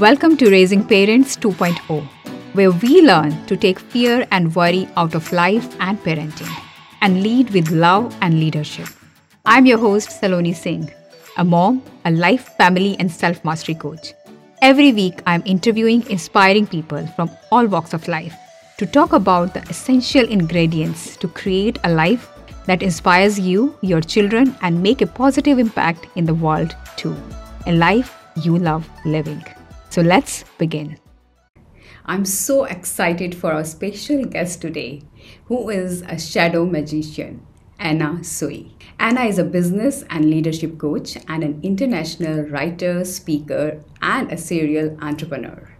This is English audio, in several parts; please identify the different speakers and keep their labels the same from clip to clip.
Speaker 1: Welcome to Raising Parents 2.0, where we learn to take fear and worry out of life and parenting and lead with love and leadership. I'm your host, Saloni Singh, a mom, a life, family, and self mastery coach. Every week, I'm interviewing inspiring people from all walks of life to talk about the essential ingredients to create a life that inspires you, your children, and make a positive impact in the world too. A life you love living. So let's begin. I'm so excited for our special guest today, who is a shadow magician, Anna Sui. Anna is a business and leadership coach and an international writer, speaker, and a serial entrepreneur.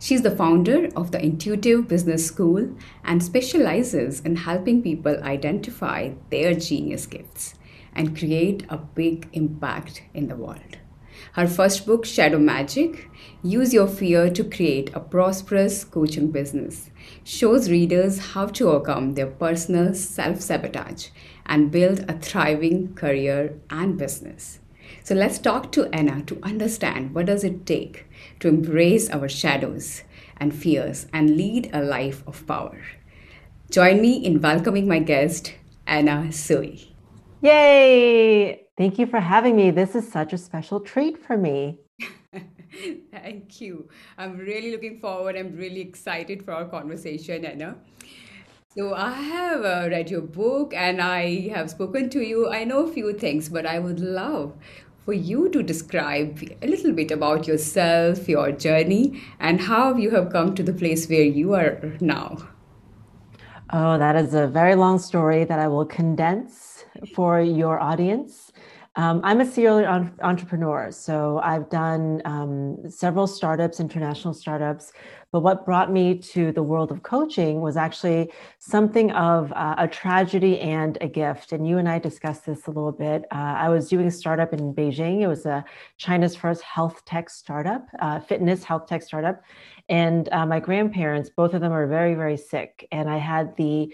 Speaker 1: She's the founder of the Intuitive Business School and specializes in helping people identify their genius gifts and create a big impact in the world. Her first book, Shadow Magic Use Your Fear to Create a Prosperous Coaching Business, shows readers how to overcome their personal self sabotage and build a thriving career and business. So let's talk to Anna to understand what does it take to embrace our shadows and fears and lead a life of power. Join me in welcoming my guest, Anna Sui.
Speaker 2: Yay! Thank you for having me. This is such a special treat for me.
Speaker 1: Thank you. I'm really looking forward. I'm really excited for our conversation, Anna. So I have uh, read your book and I have spoken to you. I know a few things, but I would love for you to describe a little bit about yourself, your journey, and how you have come to the place where you are now.
Speaker 2: Oh, that is a very long story that I will condense for your audience. Um, I'm a serial entrepreneur, so I've done um, several startups, international startups. But what brought me to the world of coaching was actually something of uh, a tragedy and a gift. And you and I discussed this a little bit. Uh, I was doing a startup in Beijing. It was a China's first health tech startup, uh, fitness health tech startup. And uh, my grandparents, both of them are very, very sick. And I had the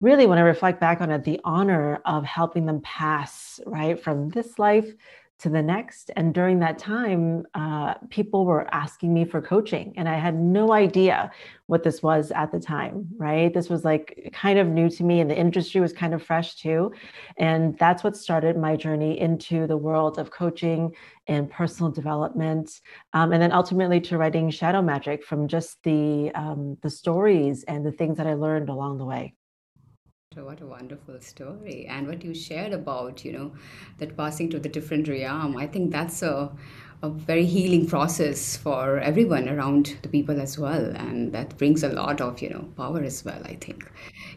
Speaker 2: really, when I reflect back on it, the honor of helping them pass right from this life to the next. And during that time, uh, people were asking me for coaching, and I had no idea what this was at the time, right? This was like kind of new to me, and the industry was kind of fresh too. And that's what started my journey into the world of coaching and personal development. Um, and then ultimately to writing Shadow Magic from just the, um, the stories and the things that I learned along the way.
Speaker 1: What a wonderful story. And what you shared about, you know, that passing to the different realm, I think that's a, a very healing process for everyone around the people as well. And that brings a lot of, you know, power as well, I think.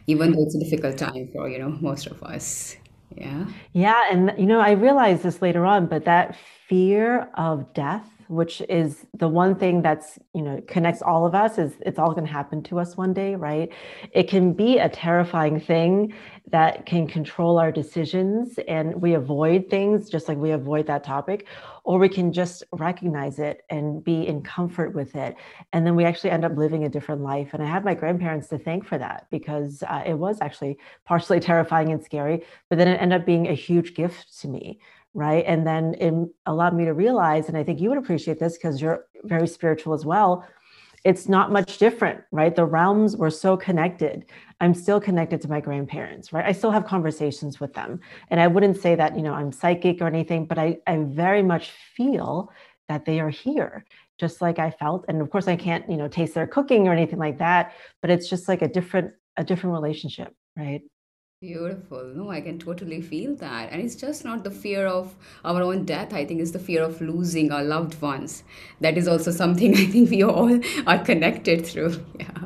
Speaker 1: Even though it's a difficult time for, you know, most of us. Yeah.
Speaker 2: Yeah. And, you know, I realized this later on, but that fear of death which is the one thing that's you know connects all of us is it's all going to happen to us one day right? It can be a terrifying thing that can control our decisions and we avoid things just like we avoid that topic or we can just recognize it and be in comfort with it. And then we actually end up living a different life. And i have my grandparents to thank for that because uh, it was actually partially terrifying and scary but then it ended up being a huge gift to me right? And then it allowed me to realize, and I think you would appreciate this because you're very spiritual as well. It's not much different, right? The realms were so connected. I'm still connected to my grandparents, right? I still have conversations with them. And I wouldn't say that, you know, I'm psychic or anything, but I, I very much feel that they are here just like I felt. And of course I can't, you know, taste their cooking or anything like that, but it's just like a different, a different relationship, right?
Speaker 1: Beautiful. No, I can totally feel that. And it's just not the fear of our own death. I think it's the fear of losing our loved ones. That is also something I think we all are connected through. Yeah.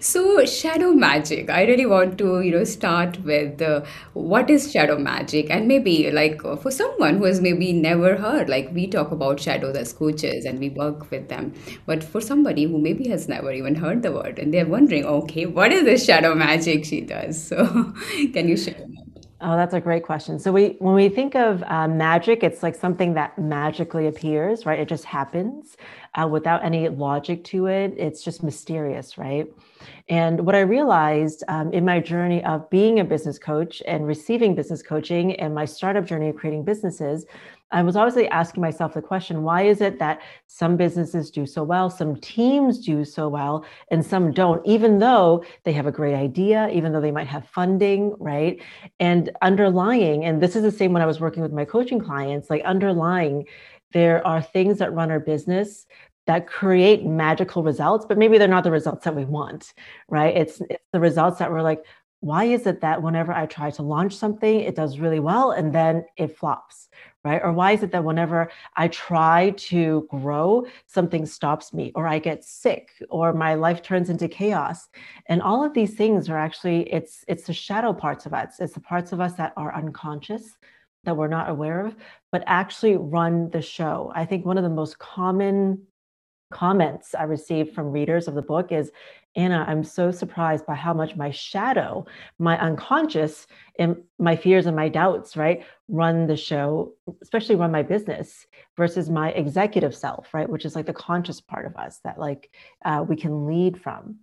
Speaker 1: So, shadow magic. I really want to, you know, start with uh, what is shadow magic, and maybe like uh, for someone who has maybe never heard, like we talk about shadows as coaches and we work with them, but for somebody who maybe has never even heard the word and they're wondering, okay, what is this shadow magic she does? So, can you share?
Speaker 2: Oh, that's a great question. So we, when we think of uh, magic, it's like something that magically appears, right? It just happens uh, without any logic to it. It's just mysterious, right? And what I realized um, in my journey of being a business coach and receiving business coaching and my startup journey of creating businesses I was always asking myself the question why is it that some businesses do so well, some teams do so well, and some don't, even though they have a great idea, even though they might have funding, right? And underlying, and this is the same when I was working with my coaching clients, like underlying, there are things that run our business that create magical results, but maybe they're not the results that we want, right? It's, it's the results that we're like, why is it that whenever I try to launch something, it does really well and then it flops, right? Or why is it that whenever I try to grow, something stops me, or I get sick, or my life turns into chaos? And all of these things are actually it's it's the shadow parts of us. It's the parts of us that are unconscious, that we're not aware of, but actually run the show. I think one of the most common comments I received from readers of the book is Anna, I'm so surprised by how much my shadow, my unconscious, and my fears and my doubts, right, run the show, especially run my business versus my executive self, right, which is like the conscious part of us that like uh, we can lead from.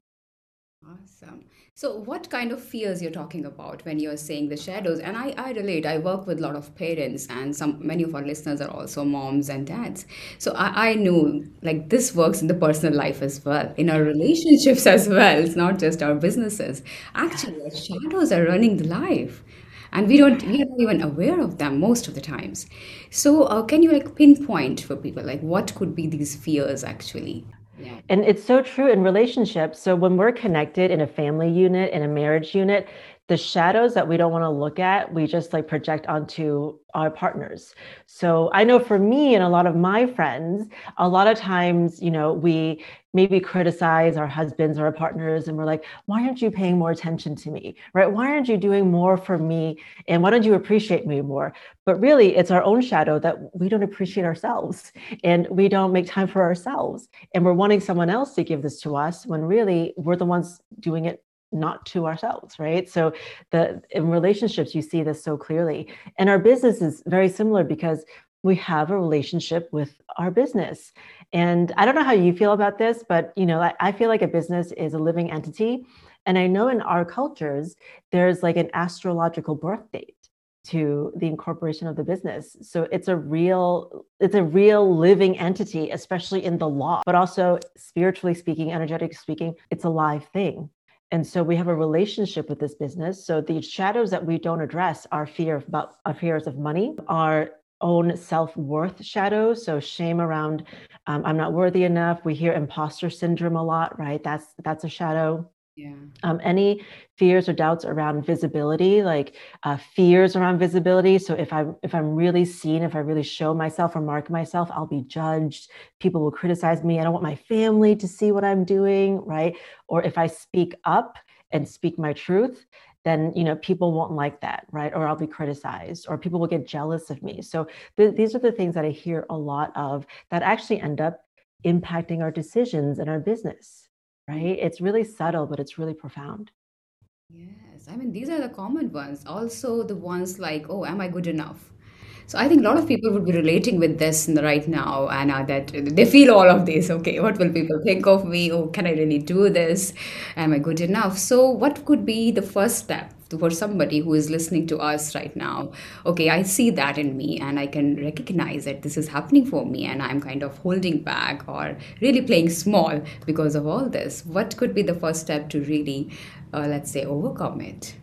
Speaker 1: Awesome. So, what kind of fears you're talking about when you're saying the shadows? And I, I relate. I work with a lot of parents, and some many of our listeners are also moms and dads. So I, I know like this works in the personal life as well, in our relationships as well. It's not just our businesses. Actually, our shadows are running the life and we don't we are not even aware of them most of the times so uh, can you like pinpoint for people like what could be these fears actually
Speaker 2: yeah. And it's so true in relationships. So when we're connected in a family unit, in a marriage unit, the shadows that we don't want to look at, we just like project onto our partners. So I know for me and a lot of my friends, a lot of times, you know, we maybe criticize our husbands or our partners and we're like, why aren't you paying more attention to me? Right? Why aren't you doing more for me? And why don't you appreciate me more? But really, it's our own shadow that we don't appreciate ourselves and we don't make time for ourselves. And we're wanting someone else to give this to us when really we're the ones doing it not to ourselves right? So the in relationships you see this so clearly. And our business is very similar because we have a relationship with our business. And i don't know how you feel about this but you know I, I feel like a business is a living entity. And i know in our cultures there's like an astrological birth date to the incorporation of the business. So it's a real it's a real living entity especially in the law but also spiritually speaking energetically speaking it's a live thing and so we have a relationship with this business. So the shadows that we don't address are fear of, our fears of money, our own self-worth shadows. So shame around um, I'm not worthy enough. We hear imposter syndrome a lot, right? That's that's a shadow.
Speaker 1: Yeah.
Speaker 2: Um, any fears or doubts around visibility, like uh, fears around visibility. So if I'm if I'm really seen, if I really show myself or mark myself, I'll be judged. People will criticize me. I don't want my family to see what I'm doing, right? Or if I speak up and speak my truth, then you know people won't like that, right? Or I'll be criticized, or people will get jealous of me. So th- these are the things that I hear a lot of that actually end up impacting our decisions and our business right? It's really subtle, but it's really profound.
Speaker 1: Yes, I mean, these are the common ones. Also, the ones like, oh, am I good enough? So I think a lot of people would be relating with this right now, Anna, that they feel all of this. Okay, what will people think of me? Oh, can I really do this? Am I good enough? So, what could be the first step for somebody who is listening to us right now. Okay i see that in me and i can recognize that this is happening for me and i'm kind of holding back or really playing small because of all this. What could be the first step to really uh, let's say overcome it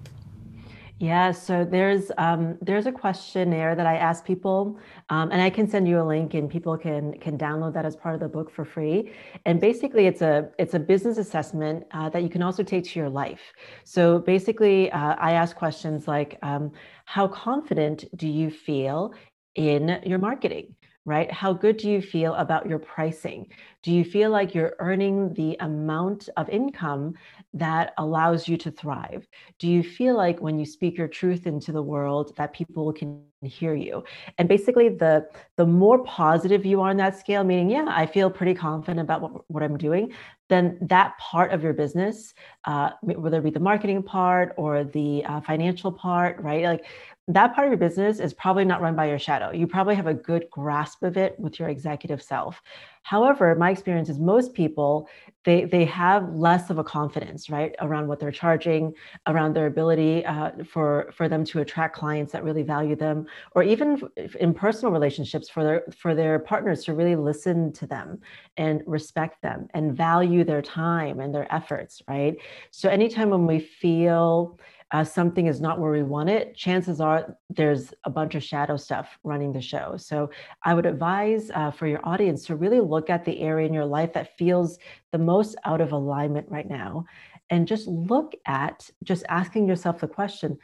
Speaker 2: yeah, so there's um, there's a questionnaire that I ask people, um, and I can send you a link, and people can can download that as part of the book for free. And basically, it's a it's a business assessment uh, that you can also take to your life. So basically, uh, I ask questions like, um, how confident do you feel in your marketing? right? How good do you feel about your pricing? Do you feel like you're earning the amount of income that allows you to thrive? Do you feel like when you speak your truth into the world that people can hear you? And basically the the more positive you are on that scale, meaning, yeah, I feel pretty confident about what, what I'm doing, then that part of your business, uh, whether it be the marketing part or the uh, financial part, right? Like that part of your business is probably not run by your shadow. You probably have a good grasp of it with your executive self. However, my experience is most people they they have less of a confidence right around what they're charging, around their ability uh, for for them to attract clients that really value them, or even in personal relationships for their for their partners to really listen to them and respect them and value their time and their efforts. Right. So anytime when we feel uh, something is not where we want it, chances are there's a bunch of shadow stuff running the show. So I would advise uh, for your audience to really look at the area in your life that feels the most out of alignment right now and just look at just asking yourself the question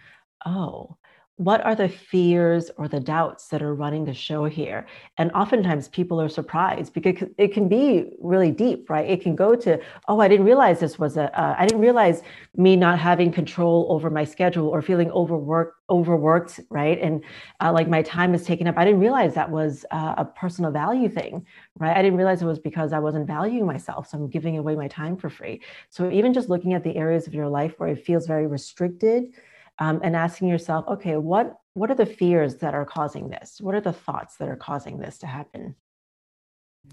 Speaker 2: oh, what are the fears or the doubts that are running the show here? And oftentimes people are surprised because it can be really deep right? It can go to oh i didn't realize this was a. Uh, I didn't realize me not having control over my schedule or feeling overworked overworked right? And uh, like my time is taken up. I didn't realize that was uh, a personal value thing right? I didn't realize it was because i wasn't valuing myself so i'm giving away my time for free. So even just looking at the areas of your life where it feels very restricted um, and asking yourself, okay, what what are the fears that are causing this? What are the thoughts that are causing this to happen?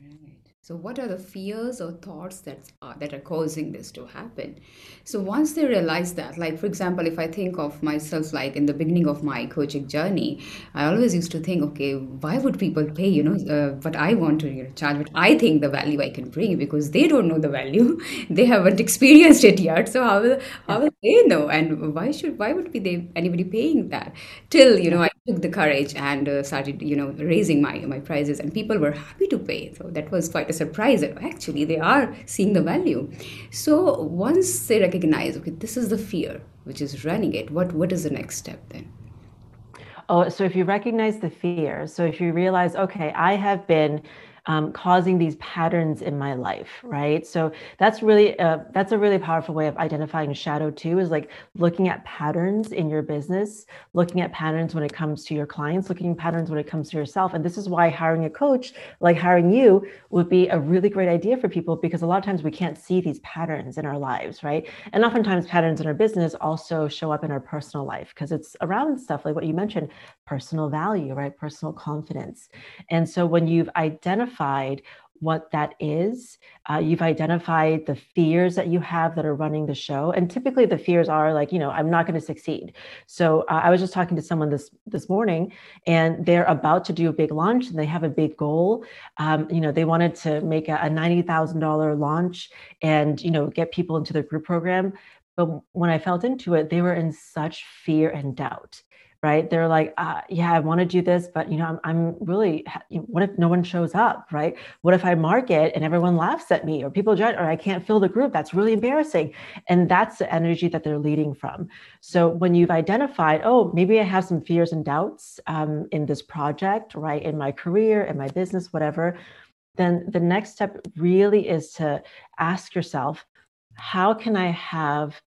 Speaker 1: Right. So, what are the fears or thoughts that are, that are causing this to happen? So, once they realize that, like for example, if I think of myself like in the beginning of my coaching journey, I always used to think, okay, why would people pay? You know, uh, what I want to you know, charge, what I think the value I can bring, because they don't know the value, they haven't experienced it yet. So how will how will they know? And why should why would be they anybody paying that? Till you know, I took the courage and uh, started you know raising my my prices, and people were happy to pay. So that was quite a surprise actually they are seeing the value. So once they recognize, okay, this is the fear which is running it, what what is the next step then?
Speaker 2: Oh, so if you recognize the fear, so if you realize, okay, I have been um, causing these patterns in my life right? So that's really a, uh, that's a really powerful way of identifying shadow too is like looking at patterns in your business looking at patterns when it comes to your clients looking at patterns when it comes to yourself. And this is why hiring a coach like hiring you would be a really great idea for people because a lot of times we can't see these patterns in our lives right? And oftentimes patterns in our business also show up in our personal life because it's around stuff like what you mentioned personal value right? Personal confidence. And so when you've identified identified what that is. Uh, you've identified the fears that you have that are running the show, and typically the fears are like, you know, I'm not going to succeed. So uh, I was just talking to someone this this morning, and they're about to do a big launch, and they have a big goal. Um, you know, they wanted to make a, a ninety thousand dollar launch, and you know, get people into their group program. But when I felt into it, they were in such fear and doubt right? They're like uh, yeah i want to do this but you know i'm, I'm really what if no one shows up right? What if i market and everyone laughs at me or people judge or i can't fill the group? That's really embarrassing. And that's the energy that they're leading from. So when you've identified oh maybe i have some fears and doubts um, in this project right in my career in my business whatever then the next step really is to ask yourself how can i have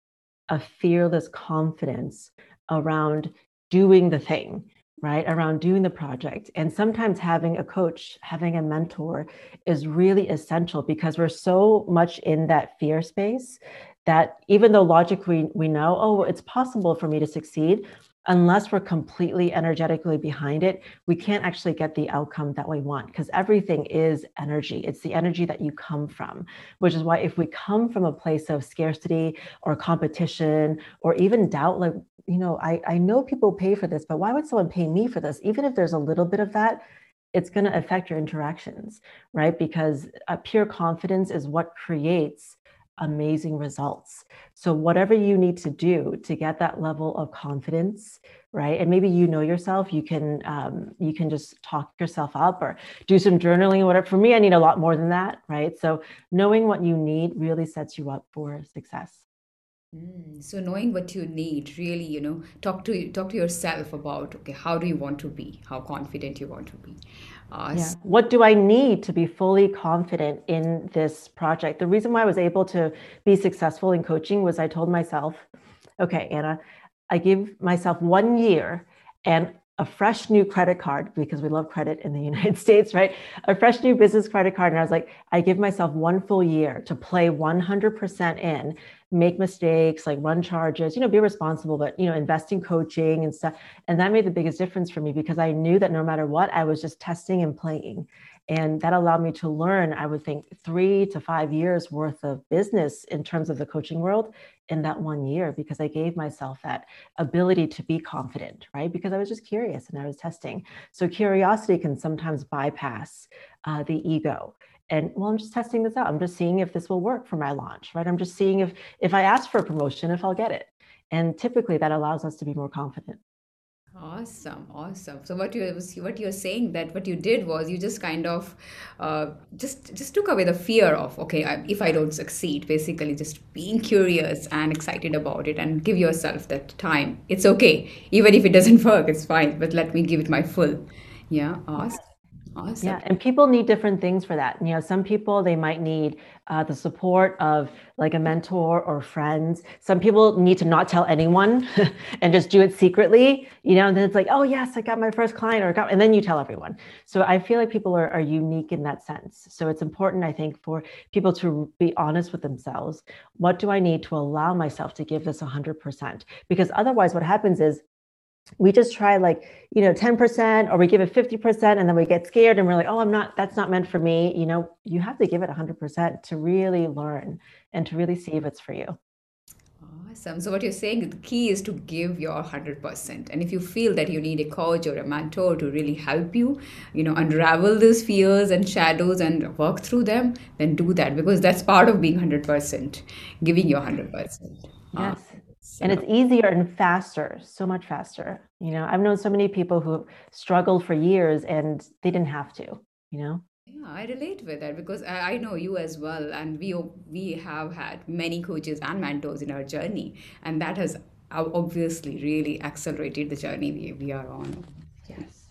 Speaker 2: a fearless confidence around doing the thing right around doing the project. And sometimes having a coach having a mentor is really essential because we're so much in that fear space that even though logically we know oh it's possible for me to succeed unless we're completely energetically behind it we can't actually get the outcome that we want because everything is energy it's the energy that you come from which is why if we come from a place of scarcity or competition or even doubt like you know, I, I know people pay for this, but why would someone pay me for this? Even if there's a little bit of that, it's going to affect your interactions, right? Because a pure confidence is what creates amazing results. So whatever you need to do to get that level of confidence, right? And maybe you know yourself, you can um, you can just talk yourself up or do some journaling, or whatever. For me, I need a lot more than that, right? So knowing what you need really sets you up for success.
Speaker 1: Mm, so knowing what you need, really, you know, talk to talk to yourself about okay, how do you want to be? How confident you want to be?
Speaker 2: Yeah. What do I need to be fully confident in this project? The reason why I was able to be successful in coaching was I told myself, okay, Anna, I give myself one year and a fresh new credit card because we love credit in the United States, right? A fresh new business credit card. And I was like, I give myself one full year to play 100% in, make mistakes, like run charges, you know, be responsible, but, you know, invest in coaching and stuff. And that made the biggest difference for me because I knew that no matter what, I was just testing and playing. And that allowed me to learn, I would think, three to five years worth of business in terms of the coaching world in that one year because I gave myself that ability to be confident, right? Because I was just curious and I was testing. So curiosity can sometimes bypass uh, the ego. And well i'm just testing this out. I'm just seeing if this will work for my launch right? I'm just seeing if if i ask for a promotion if i'll get it. And typically that allows us to be more confident
Speaker 1: Awesome, awesome. So what you what you're saying that what you did was you just kind of uh, just just took away the fear of okay I, if I don't succeed. Basically, just being curious and excited about it, and give yourself that time. It's okay, even if it doesn't work, it's fine. But let me give it my full. Yeah, awesome.
Speaker 2: Awesome. Yeah, and people need different things for that. You know, some people they might need uh, the support of like a mentor or friends. Some people need to not tell anyone and just do it secretly. You know, and then it's like, oh yes, I got my first client, or got, and then you tell everyone. So I feel like people are, are unique in that sense. So it's important, I think, for people to be honest with themselves. What do I need to allow myself to give this 100%? Because otherwise, what happens is we just try like you know 10% or we give it 50% and then we get scared and we're like oh i'm not that's not meant for me. You know you have to give it 100% to really learn and to really see if it's for you.
Speaker 1: Awesome. So what you're saying the key is to give your 100% and if you feel that you need a coach or a mentor to really help you you know unravel those fears and shadows and work through them then do that because that's part of being 100% giving your 100%
Speaker 2: yes. Uh, so. And it's easier and faster, so much faster. You know, I've known so many people who struggled for years and they didn't have to, you know?
Speaker 1: Yeah, I relate with that because I know you as well, and we we have had many coaches and mentors in our journey, and that has obviously really accelerated the journey we, we are on. Yes.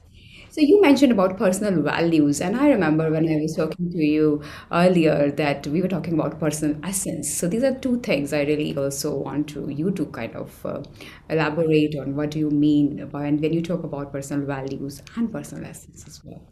Speaker 1: So you mentioned about personal values, and I remember when I was talking to you earlier that we were talking about personal essence. So these are two things I really also want to you to kind of uh, elaborate on. What do you mean when when you talk about personal values and personal essence as well?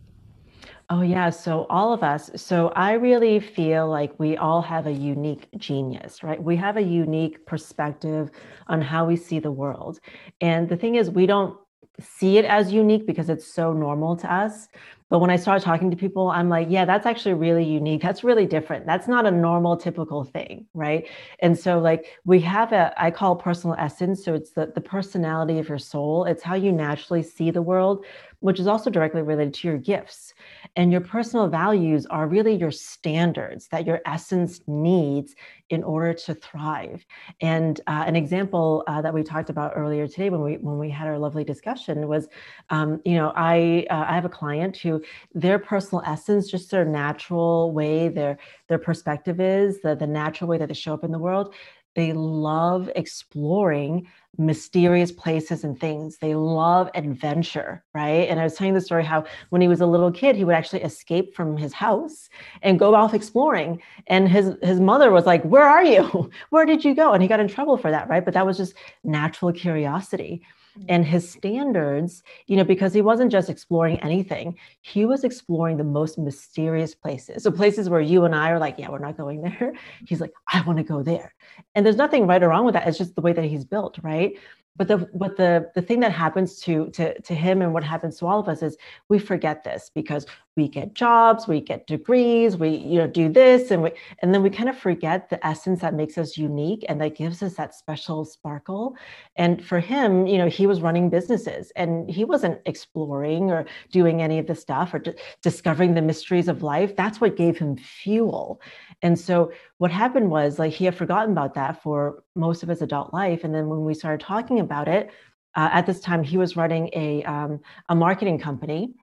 Speaker 2: Oh, yeah. So, all of us. So, I really feel like we all have a unique genius, right? We have a unique perspective on how we see the world. And the thing is, we don't see it as unique because it's so normal to us. But when I start talking to people, I'm like, yeah, that's actually really unique. That's really different. That's not a normal, typical thing, right? And so, like, we have a, I call personal essence. So it's the, the personality of your soul. It's how you naturally see the world, which is also directly related to your gifts. And your personal values are really your standards that your essence needs in order to thrive. And uh, an example uh, that we talked about earlier today when we when we had our lovely discussion was, um, you know, I uh, I have a client who their personal essence, just their natural way, their their perspective is the the natural way that they show up in the world they love exploring mysterious places and things. They love adventure, right? And I was telling the story how when he was a little kid, he would actually escape from his house and go off exploring. And his his mother was like, "Where are you? Where did you go?" And he got in trouble for that, right? But that was just natural curiosity and his standards, you know, because he wasn't just exploring anything, he was exploring the most mysterious places. So places where you and I are like, yeah, we're not going there. He's like, I want to go there. And there's nothing right or wrong with that. It's just the way that he's built, right? but the but the the thing that happens to to to him and what happens to all of us is we forget this because we get jobs we get degrees we you know do this and we and then we kind of forget the essence that makes us unique and that gives us that special sparkle and for him you know he was running businesses and he wasn't exploring or doing any of the stuff or discovering the mysteries of life that's what gave him fuel and so what happened was like he had forgotten about that for most of his adult life. And then when we started talking about it, uh, at this time he was running a um, a marketing company.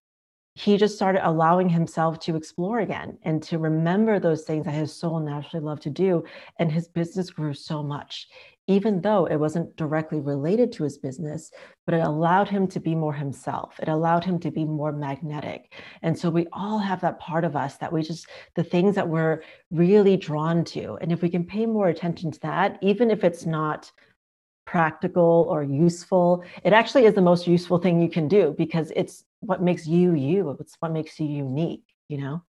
Speaker 2: He just started allowing himself to explore again and to remember those things that his soul naturally loved to do. And his business grew so much even though it wasn't directly related to his business, but it allowed him to be more himself. It allowed him to be more magnetic. And so we all have that part of us that we just, the things that we're really drawn to. And if we can pay more attention to that, even if it's not practical or useful, it actually is the most useful thing you can do because it's what makes you you. It's what makes you unique, you know?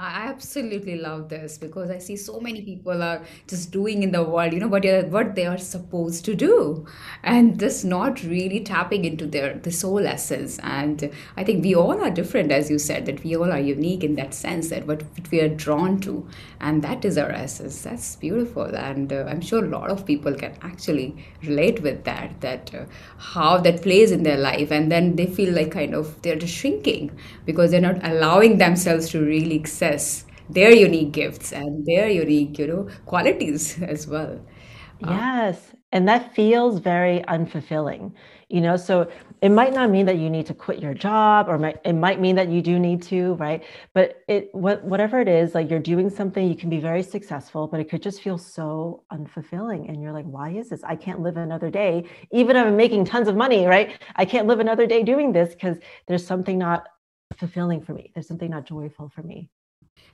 Speaker 1: I absolutely love this because I see so many people are just doing in the world, you know, what they what they are supposed to do, and just not really tapping into their the soul essence. And I think we all are different, as you said, that we all are unique in that sense that what, what we are drawn to, and that is our essence. That's beautiful, and uh, I'm sure a lot of people can actually relate with that. That uh, how that plays in their life, and then they feel like kind of they're just shrinking because they're not allowing themselves to really accept their unique gifts and their unique you know qualities as well.
Speaker 2: Uh, yes and that feels very unfulfilling you know so it might not mean that you need to quit your job or might, it might mean that you do need to right? But it what, whatever it is like you're doing something you can be very successful but it could just feel so unfulfilling and you're like why is this? I can't live another day. Even if i'm making tons of money right? I can't live another day doing this because there's something not fulfilling for me. There's something not joyful for me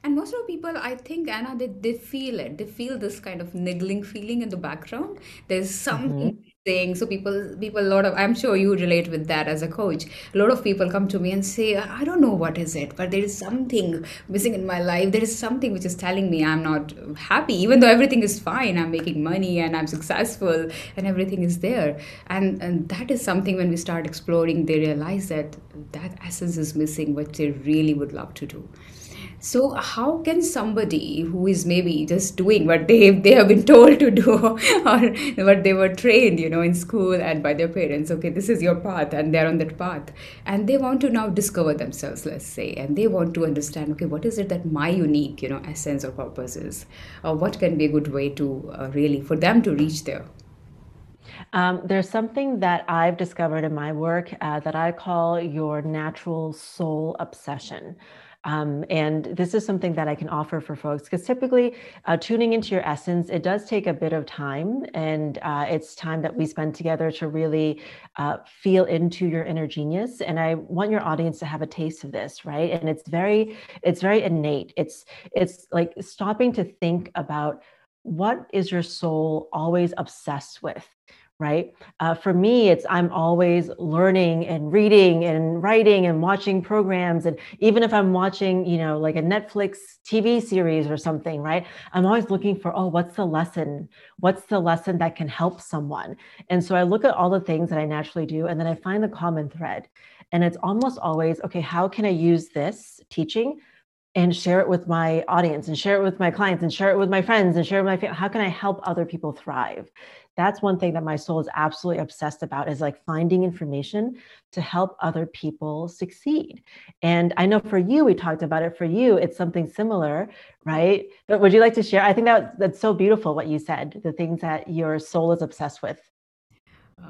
Speaker 1: and most of the people i think anna they, they feel it. They feel this kind of niggling feeling in the background. There's something mm-hmm. saying so people people a lot of i'm sure you relate with that as a coach. A lot of people come to me and say i don't know what is it but there is something missing in my life. There is something which is telling me i'm not happy. Even though everything is fine i'm making money and i'm successful and everything is there. And and that is something when we start exploring they realize that that essence is missing what they really would love to do so how can somebody who is maybe just doing what they they have been told to do or what they were trained, you know, in school and by their parents, okay, this is your path and they're on that path and they want to now discover themselves, let's say, and they want to understand, okay, what is it that my unique, you know, essence or purpose is? Or what can be a good way to uh, really for them to reach there?
Speaker 2: Um, there's something that I've discovered in my work uh, that I call your natural soul obsession. Um, and this is something that I can offer for folks because typically uh, tuning into your essence, it does take a bit of time and uh, it's time that we spend together to really uh, feel into your inner genius. And I want your audience to have a taste of this, right? And it's very, it's very innate. It's, it's like stopping to think about what is your soul always obsessed with right? Uh, for me, it's I'm always learning and reading and writing and watching programs. And even if I'm watching, you know, like a Netflix TV series or something, right? I'm always looking for, oh, what's the lesson? What's the lesson that can help someone? And so I look at all the things that I naturally do, and then I find the common thread. And it's almost always, okay, how can I use this teaching? and share it with my audience and share it with my clients and share it with my friends and share it with my family. How can I help other people thrive? That's one thing that my soul is absolutely obsessed about is like finding information to help other people succeed. And i know for you we talked about it. For you it's something similar right? But would you like to share? I think that that's so beautiful what you said the things that your soul is obsessed with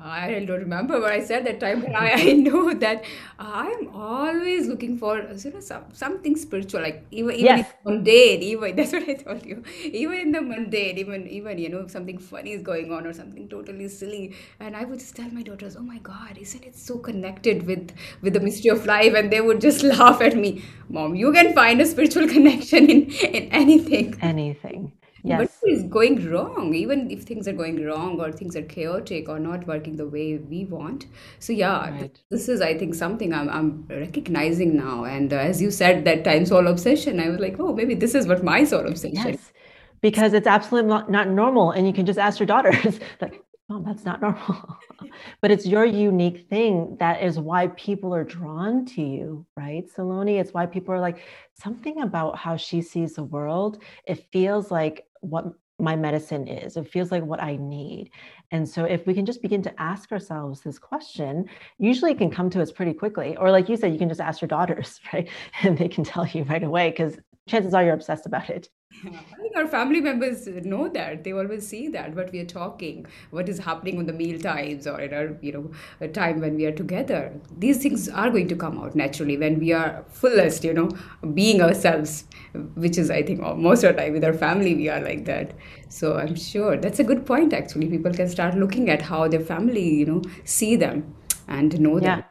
Speaker 1: I don't remember what I said that time, but I, I know that I'm always looking for you know some, something spiritual, like even even yes. mundane. Even that's what I told you. Even in the mundane, even even you know something funny is going on or something totally silly, and I would just tell my daughters, "Oh my God, isn't it so connected with with the mystery of life?" And they would just laugh at me, "Mom, you can find a spiritual connection in in anything."
Speaker 2: Anything.
Speaker 1: Yes. But what is going wrong? Even if things are going wrong or things are chaotic or not working the way we want. So yeah, right. th- this is I think something I'm, I'm recognizing now. And uh, as you said, that time soul obsession, I was like, oh, maybe this is what my soul obsession. Yes,
Speaker 2: because it's absolutely not, not normal, and you can just ask your daughters like. Oh, that's not normal. but it's your unique thing that is why people are drawn to you, right? Saloni, it's why people are like, something about how she sees the world. It feels like what my medicine is. It feels like what I need. And so if we can just begin to ask ourselves this question, usually it can come to us pretty quickly. Or like you said, you can just ask your daughters, right? And they can tell you right away because chances are you're obsessed about it.
Speaker 1: I think our family members know that. They always see that what we are talking, what is happening on the meal times or in our, you know, a time when we are together. These things are going to come out naturally when we are fullest, you know, being ourselves, which is I think most of the time with our family we are like that. So I'm sure that's a good point actually. People can start looking at how their family, you know, see them and know yeah. them.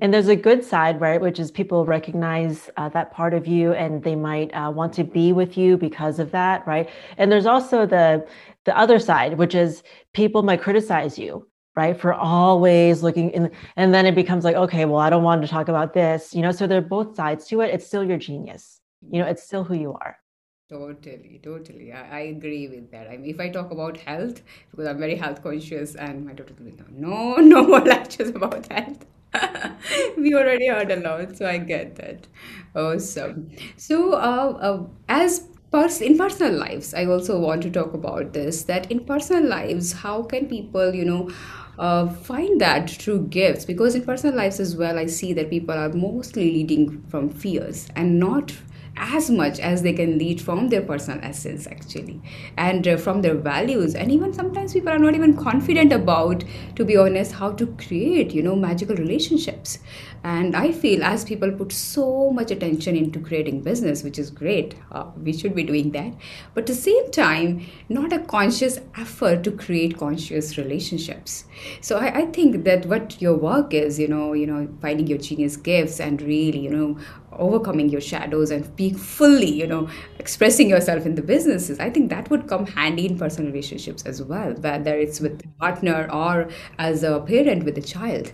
Speaker 2: And there's a good side, right, which is people recognize uh, that part of you, and they might uh, want to be with you because of that, right? And there's also the the other side, which is people might criticize you, right, for always looking in, and then it becomes like, okay, well, I don't want to talk about this, you know. So there are both sides to it. It's still your genius. you know it's still who you are
Speaker 1: Totally, totally. I, I agree with that. I mean, if I talk about health, because I'm very health conscious, and my daughter will be no, no more lectures about health. we already heard a lot, so I get that. Awesome. So, uh, uh, as pers- in personal lives, I also want to talk about this. That in personal lives, how can people, you know, uh, find that true gifts? Because in personal lives as well, I see that people are mostly leading from fears and not as much as they can lead from their personal essence actually and uh, from their values. And even sometimes people are not even confident about to be honest how to create you know magical relationships. And i feel as people put so much attention into creating business which is great uh, we should be doing that. But at the same time not a conscious effort to create conscious relationships. So I, I think that what your work is you know you know finding your genius gifts and really you know overcoming your shadows and being fully you know expressing yourself in the businesses i think that would come handy in personal relationships as well whether it's with a partner or as a parent with a child.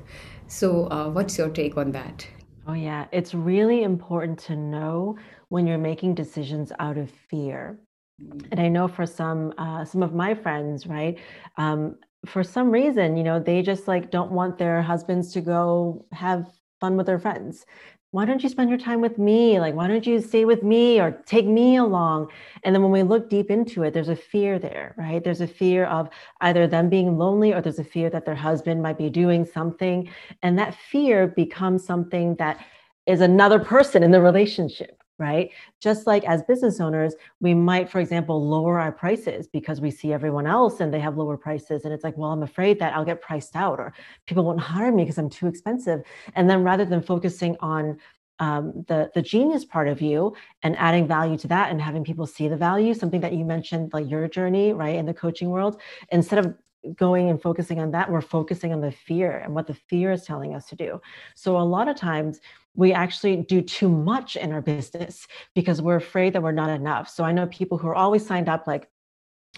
Speaker 1: So uh, what's your take on that?
Speaker 2: Oh yeah. It's really important to know when you're making decisions out of fear. Mm. and i know for some uh, some of my friends right um, for some reason you know they just like don't want their husbands to go have fun with their friends why don't you spend your time with me? Like, why don't you stay with me or take me along? And then when we look deep into it, there's a fear there, right? There's a fear of either them being lonely or there's a fear that their husband might be doing something. And that fear becomes something that is another person in the relationship right? Just like as business owners, we might, for example, lower our prices because we see everyone else and they have lower prices. And it's like, well, I'm afraid that I'll get priced out or people won't hire me because I'm too expensive. And then rather than focusing on um, the the genius part of you and adding value to that and having people see the value something that you mentioned like your journey right in the coaching world instead of going and focusing on that we're focusing on the fear and what the fear is telling us to do so a lot of times we actually do too much in our business because we're afraid that we're not enough. So I know people who are always signed up, like,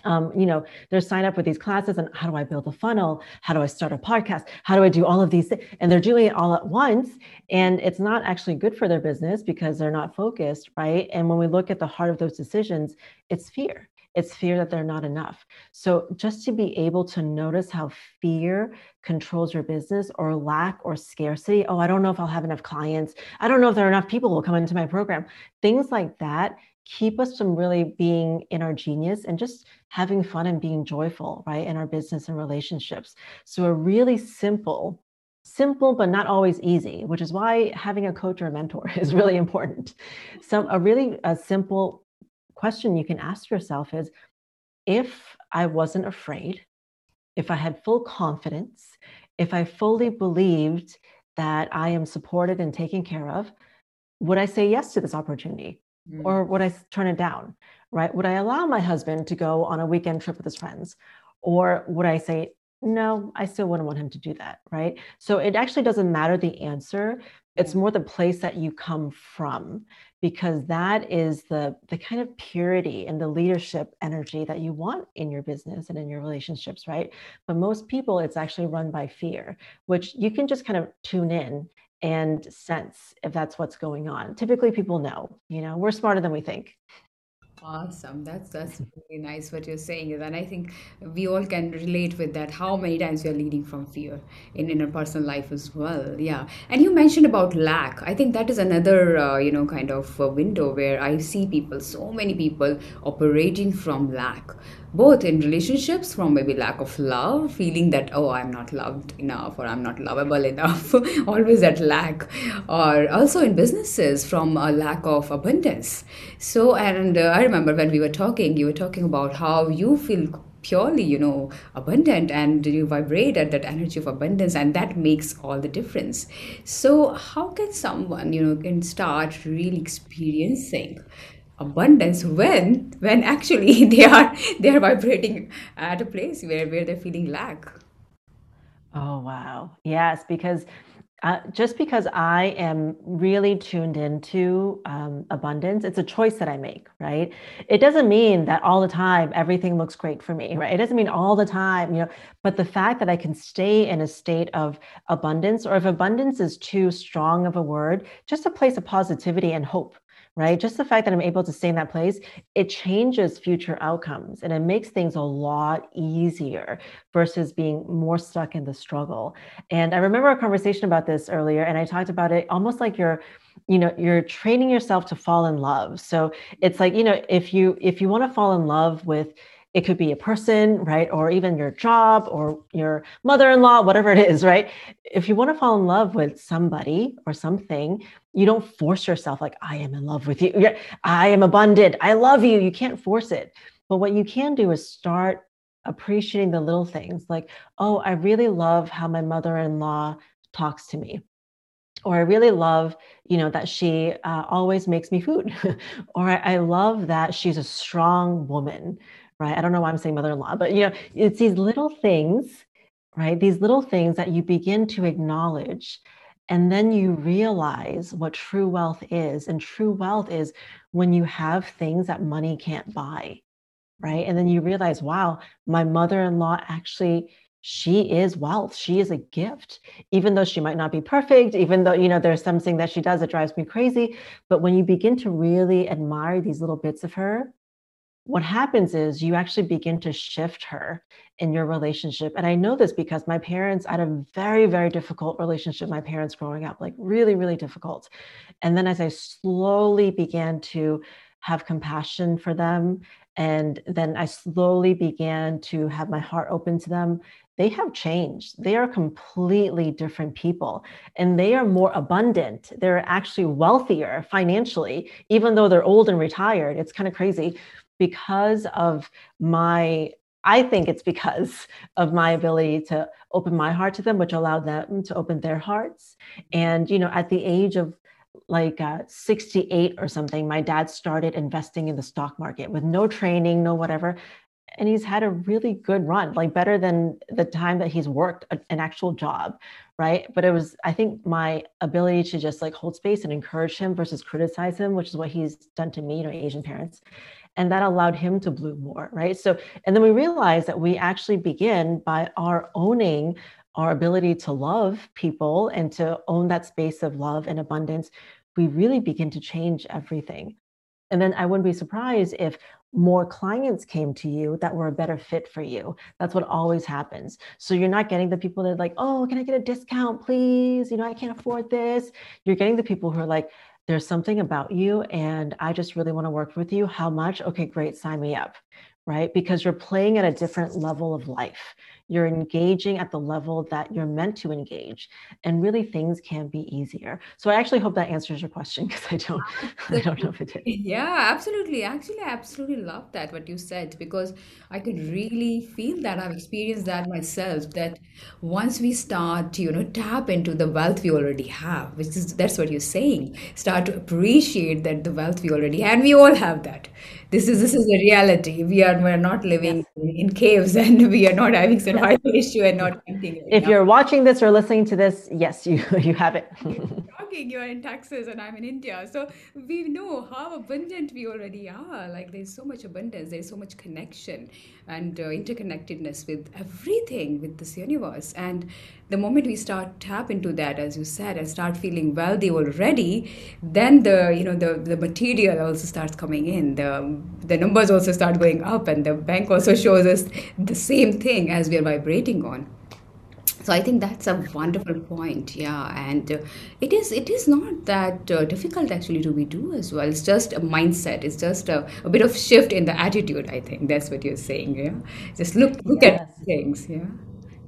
Speaker 2: um, you know, they're signed up with these classes and how do I build a funnel? How do I start a podcast? How do I do all of these things? And they're doing it all at once. And it's not actually good for their business because they're not focused, right? And when we look at the heart of those decisions, it's fear. It's fear that they're not enough. So just to be able to notice how fear controls your business or lack or scarcity. Oh, I don't know if I'll have enough clients. I don't know if there are enough people who will come into my program. Things like that keep us from really being in our genius and just having fun and being joyful, right? In our business and relationships. So a really simple simple but not always easy which is why having a coach or a mentor is really important so a really a simple question you can ask yourself is if I wasn't afraid, if I had full confidence, if I fully believed that I am supported and taken care of, would I say yes to this opportunity mm. or would I turn it down? Right? Would I allow my husband to go on a weekend trip with his friends? Or would I say, no, I still wouldn't want him to do that. Right. So it actually doesn't matter the answer. It's more the place that you come from because that is the the kind of purity and the leadership energy that you want in your business and in your relationships right? But most people it's actually run by fear which you can just kind of tune in and sense if that's what's going on. Typically people know you know we're smarter than we think
Speaker 1: Awesome. That's that's really nice what you're saying. And I think we all can relate with that. How many times we are leading from fear in, in our personal life as well. Yeah. And you mentioned about lack. I think that is another, uh, you know, kind of window where I see people, so many people operating from lack both in relationships from maybe lack of love feeling that oh i'm not loved enough or i'm not lovable enough always that lack or also in businesses from a lack of abundance. So and uh, i remember when we were talking you were talking about how you feel purely you know abundant and you vibrate at that energy of abundance and that makes all the difference. So how can someone you know can start really experiencing abundance when when actually they are they are vibrating at a place where where they're feeling lack
Speaker 2: oh wow yes because uh, just because I am really tuned into um, abundance, it's a choice that I make, right? It doesn't mean that all the time everything looks great for me, right? It doesn't mean all the time, you know, but the fact that I can stay in a state of abundance, or if abundance is too strong of a word, just a place of positivity and hope, right? Just the fact that I'm able to stay in that place, it changes future outcomes and it makes things a lot easier versus being more stuck in the struggle. And I remember a conversation about this earlier, and I talked about it almost like you're you know you're training yourself to fall in love so it's like you know if you if you want to fall in love with it could be a person, right? Or even your job or your mother in law, whatever it is, right? If you want to fall in love with somebody or something, you don't force yourself, like, I am in love with you. I am abundant. I love you. You can't force it. But what you can do is start appreciating the little things like, oh, I really love how my mother in law talks to me or I really love, you know, that she uh, always makes me food, or I, I, love that she's a strong woman, right? I don't know why I'm saying mother in law, but you know, it's these little things, right? These little things that you begin to acknowledge. And then you realize what true wealth is. And true wealth is when you have things that money can't buy, right? And then you realize, wow, my mother in law actually she is wealth she is a gift even though she might not be perfect even though you know there's something that she does that drives me crazy but when you begin to really admire these little bits of her what happens is you actually begin to shift her in your relationship. And I know this because my parents had a very, very difficult relationship, my parents growing up, like really, really difficult. And then as I slowly began to have compassion for them, and then I slowly began to have my heart open to them, they have changed. They are completely different people and they are more abundant. They're actually wealthier financially, even though they're old and retired. It's kind of crazy because of my I think it's because of my ability to open my heart to them, which allowed them to open their hearts. And, you know, at the age of like uh, 68 or something, my dad started investing in the stock market with no training, no whatever. And he's had a really good run, like better than the time that he's worked a, an actual job, right? But it was, I think, my ability to just like hold space and encourage him versus criticize him, which is what he's done to me, you know, Asian parents and that allowed him to bloom more right so and then we realized that we actually begin by our owning our ability to love people and to own that space of love and abundance we really begin to change everything and then i wouldn't be surprised if more clients came to you that were a better fit for you. That's what always happens. So you're not getting the people that are like, oh, can I get a discount, please? You know, I can't afford this. You're getting the people who are like, there's something about you and I just really want to work with you. How much? Okay, great, sign me up, right? Because you're playing at a different level of life you're engaging at the level that you're meant to engage and really things can be easier. So i actually hope that answers your question because i don't i don't know if it did.
Speaker 1: Yeah absolutely. Actually i absolutely love that what you said because i could really feel that i've experienced that myself that once we start to you know tap into the wealth we already have which is that's what you're saying start to appreciate that the wealth we already have and we all have that this is this is the reality. We are we're not living yes. in, caves and we are not having survival issue and not
Speaker 2: if you're watching this or listening to this yes you you have it
Speaker 1: talking you're in texas and i'm in india. So we know how abundant we already are. Like there's so much abundance there's so much connection and uh, interconnectedness with everything with this universe. And the moment we start tap into that as you said and start feeling wealthy already then the you know the the material also starts coming in. The the numbers also start going up and the bank also shows us the same thing as we are vibrating on so i think that's a wonderful point yeah and uh, it is it is not that uh, difficult actually to be do as well. It's just a mindset it's just a, a, bit of shift in the attitude i think that's what you're saying yeah? Just look look yes. at things yeah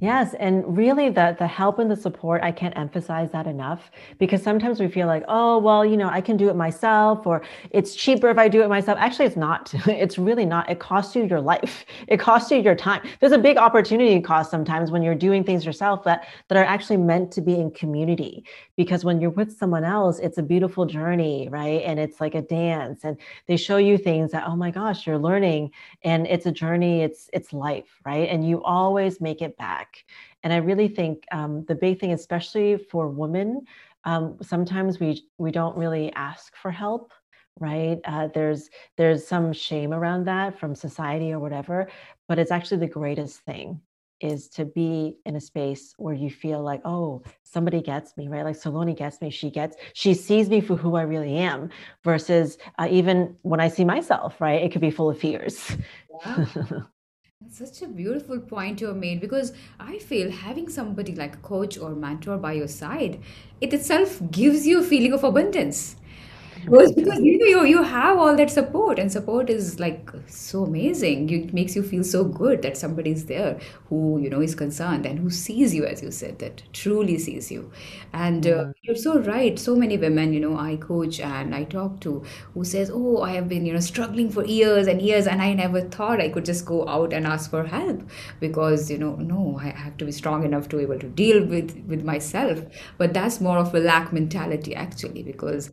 Speaker 2: Yes, and really the the help and the support, I can't emphasize that enough because sometimes we feel like, oh, well, you know, I can do it myself or it's cheaper if I do it myself. Actually, it's not. It's really not. It costs you your life. It costs you your time. There's a big opportunity cost sometimes when you're doing things yourself that that are actually meant to be in community because when you're with someone else, it's a beautiful journey, right? And it's like a dance and they show you things that, oh my gosh, you're learning and it's a journey, it's it's life, right? And you always make it back. And I really think um, the big thing, especially for women, um, sometimes we we don't really ask for help right uh, there's there's some shame around that from society or whatever but it's actually the greatest thing is to be in a space where you feel like, oh, somebody gets me, right? Like Saloni gets me, she gets, she sees me for who I really am, versus uh, even when I see myself, right? It could be full of fears.
Speaker 1: Wow. Such a beautiful point you have made because I feel having somebody like a coach or mentor by your side, it itself gives you a feeling of abundance because because you know you, you have all that support and support is like so amazing. It makes you feel so good that somebody's there who you know is concerned and who sees you as you said that truly sees you. And uh, you're so right. So many women you know i coach and i talk to who says oh i have been you know struggling for years and years and i never thought i could just go out and ask for help because you know no i have to be strong enough to be able to deal with with myself. But that's more of a lack mentality actually because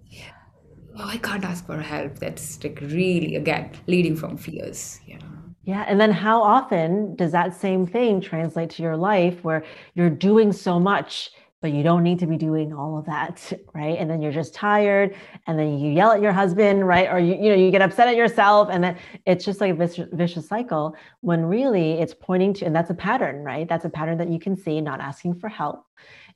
Speaker 1: oh, I can't ask for help. That's like really, again, leading from fears. Yeah.
Speaker 2: Yeah. And then how often does that same thing translate to your life where you're doing so much, but you don't need to be doing all of that, right? And then you're just tired and then you yell at your husband, right? Or you, you know, you get upset at yourself and then it's just like a vicious, vicious cycle when really it's pointing to, and that's a pattern, right? That's a pattern that you can see, not asking for help.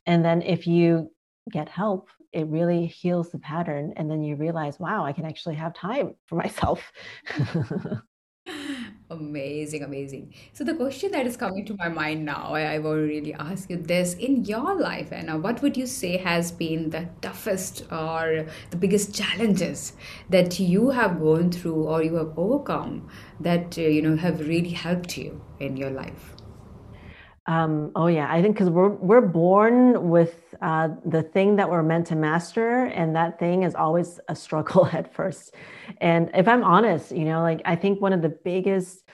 Speaker 2: And then if you get help it really heals the pattern and then you realize wow i can actually have time for myself.
Speaker 1: Amazing amazing. So the question that is coming to my mind now I, I will really ask you this. In your life anna what would you say has been the toughest or the biggest challenges that you have gone through or you have overcome that uh, you know have really helped you in your life?
Speaker 2: Um, oh yeah, I think because we're we're born with uh, the thing that we're meant to master, and that thing is always a struggle at first. And if I'm honest, you know, like I think one of the biggest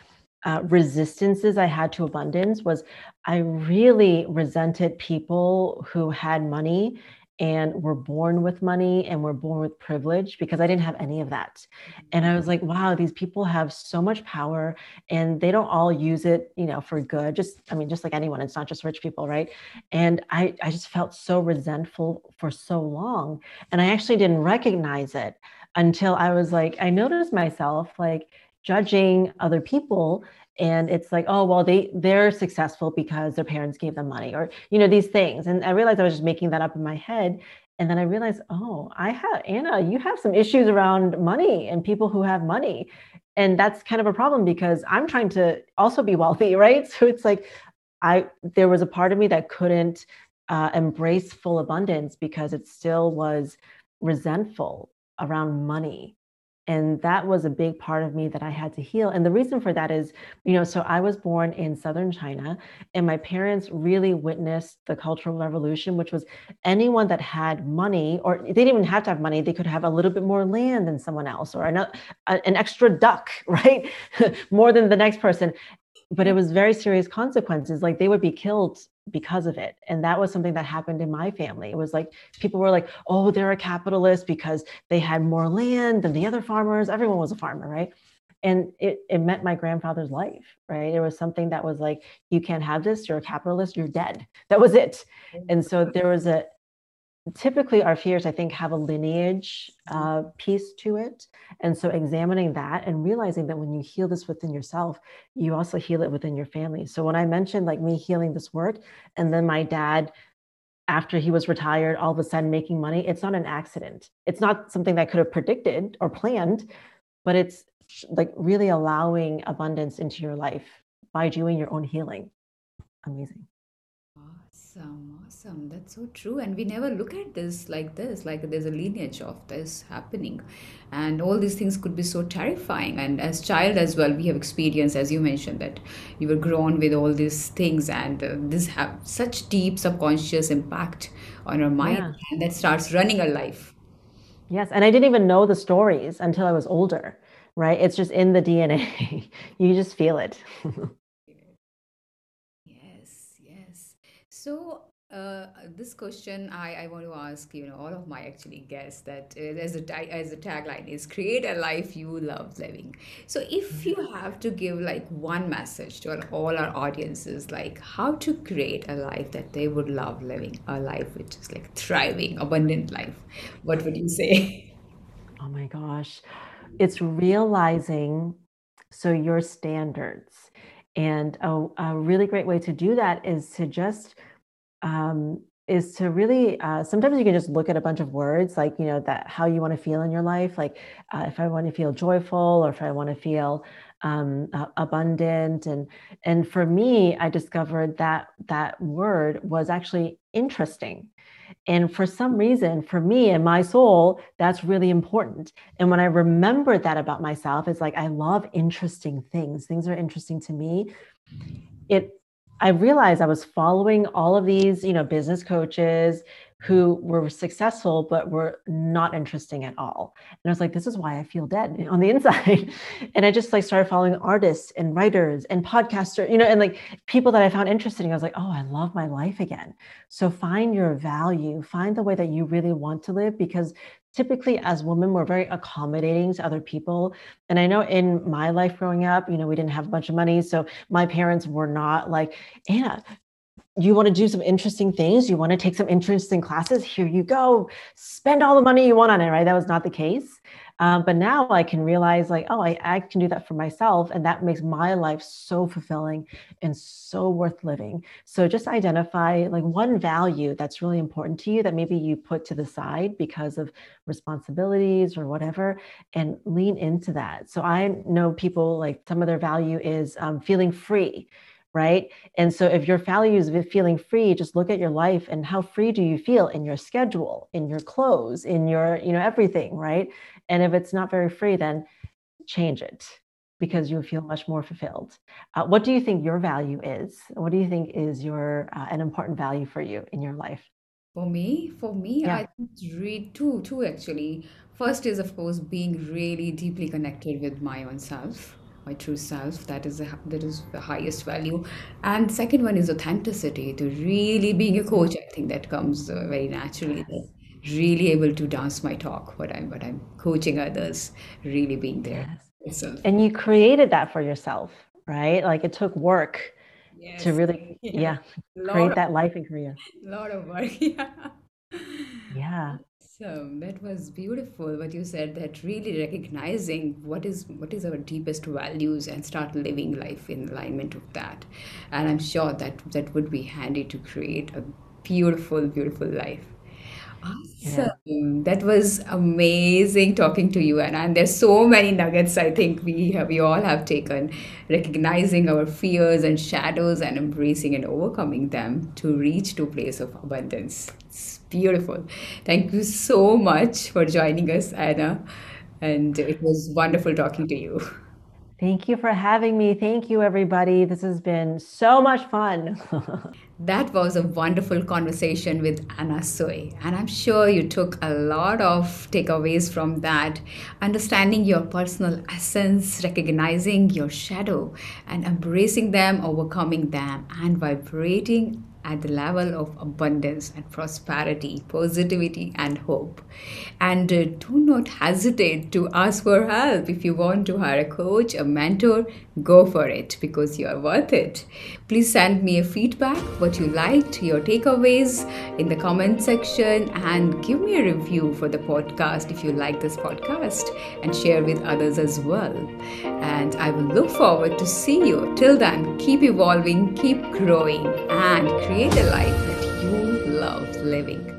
Speaker 2: uh, resistances I had to abundance was I really resented people who had money and we were born with money and were born with privilege because I didn't have any of that. And I was like, mm-hmm. wow, these people have so much power and they don't all use it, you know, for good. Just, I mean, just like anyone, it's not just rich people, right? And I, I just felt so resentful for so long. And I actually didn't recognize it until I was like, I noticed myself like judging other people and it's like oh well they they're successful because their parents gave them money or you know these things and i realized i was just making that up in my head and then i realized oh i have anna you have some issues around money and people who have money and that's kind of a problem because i'm trying to also be wealthy right? So it's like i there was a part of me that couldn't uh, embrace full abundance because it still was resentful around money and that was a big part of me that i had to heal. And the reason for that is you know so i was born in southern china and my parents really witnessed the cultural revolution which was anyone that had money or they didn't even have to have money they could have a little bit more land than someone else or an, an extra duck right? More than the next person. But it mm-hmm. was very serious consequences like they would be killed because of it and that was something that happened in my family. It was like people were like oh they're a capitalist because they had more land than the other farmers. Everyone was a farmer right? And it, it meant my grandfather's life right? It was something that was like you can't have this you're a capitalist you're dead. That was it. And so there was a typically our fears i think have a lineage uh, piece to it. And so examining that and realizing that when you heal this within yourself you also heal it within your family. So when i mentioned like me healing this work and then my dad after he was retired all of a sudden making money it's not an accident. It's not something that could have predicted or planned but it's like really allowing abundance into your life by doing your own healing. Amazing
Speaker 1: Awesome, awesome. That's so true. And we never look at this like this, like there's a lineage of this happening. And all these things could be so terrifying. And as child as well, we have experienced, as you mentioned, that you were grown with all these things and uh, this have such deep subconscious impact on our mind yeah. and that starts running our life.
Speaker 2: Yes. And I didn't even know the stories until I was older, right? It's just in the DNA. you just feel it.
Speaker 1: So uh, this question I, I want to ask you know all of my actually guests that uh, as a as a tagline is create a life you love living. So if you have to give like one message to all our audiences, like how to create a life that they would love living, a life which is like thriving, abundant life, what would you say?
Speaker 2: Oh my gosh, it's realizing so your standards And a, a really great way to do that is to just um, is to really uh, sometimes you can just look at a bunch of words like you know that how you want to feel in your life like uh, if i want to feel joyful or if i want to feel um, uh, abundant and and for me i discovered that that word was actually interesting. And for some reason for me and my soul that's really important. And when i remembered that about myself it's like i love interesting things. Things are interesting to me. It I realized I was following all of these, you know, business coaches who mm-hmm. were successful but were not interesting at all. And I was like, this is why I feel dead on the inside. and I just like started following artists and writers and podcasters, you know, and like people that I found interesting. I was like, oh, I love my life again. So find your value, find the way that you really want to live because typically as women we're very accommodating to other people. And i know in my life growing up you know we didn't have a bunch of money so my parents were not like anna you want to do some interesting things? You want to take some interesting classes? Here you go. Spend all the money you want on it right? That was not the case um, but now I can realize, like, oh, I, I can do that for myself. And that makes my life so fulfilling and so worth living. So just identify like one value that's really important to you that maybe you put to the side because of responsibilities or whatever, and lean into that. So I know people like some of their value is um, feeling free right? And so if your value is feeling free, just look at your life and how free do you feel in your schedule, in your clothes, in your, you know, everything, right? And if it's not very free, then change it because you will feel much more fulfilled. Uh, what do you think your value is? What do you think is your uh, an important value for you in your life?
Speaker 1: For me, for me, yeah. I read two, two actually. First is of course being really deeply connected with my own self my true self that is the, that is the highest value and second one is authenticity to really being a coach i think that comes uh, very naturally really able to dance my talk what i'm what i'm coaching others really being there
Speaker 2: yes. and you created that for yourself right like it took work yes. to really yeah, yeah create of, that life in korea
Speaker 1: a lot of work yeah
Speaker 2: yeah
Speaker 1: so That was beautiful what you said that really recognizing what is what is our deepest values and start living life in alignment with that. And I'm sure that that would be handy to create a beautiful, beautiful life. Awesome. Yeah. That was amazing talking to you, Anna. And there's so many nuggets I think we have, we all have taken, recognizing our fears and shadows and embracing and overcoming them to reach to place of abundance. It's beautiful. Thank you so much for joining us, Anna. And it was wonderful talking to you.
Speaker 2: Thank you for having me. Thank you, everybody. This has been so much fun.
Speaker 1: that was a wonderful conversation with Anna Sui. And I'm sure you took a lot of takeaways from that. Understanding your personal essence, recognizing your shadow, and embracing them, overcoming them, and vibrating at the level of abundance and prosperity, positivity, and hope. And uh, do not hesitate to ask for help. If you want to hire a coach, a mentor, go for it because you are worth it. Please send me a feedback, what you liked, your takeaways in the comment section, and give me a review for the podcast if you like this podcast and share with others as well. And I will look forward to see you. Till then, keep evolving, keep growing, and create a life that you love living.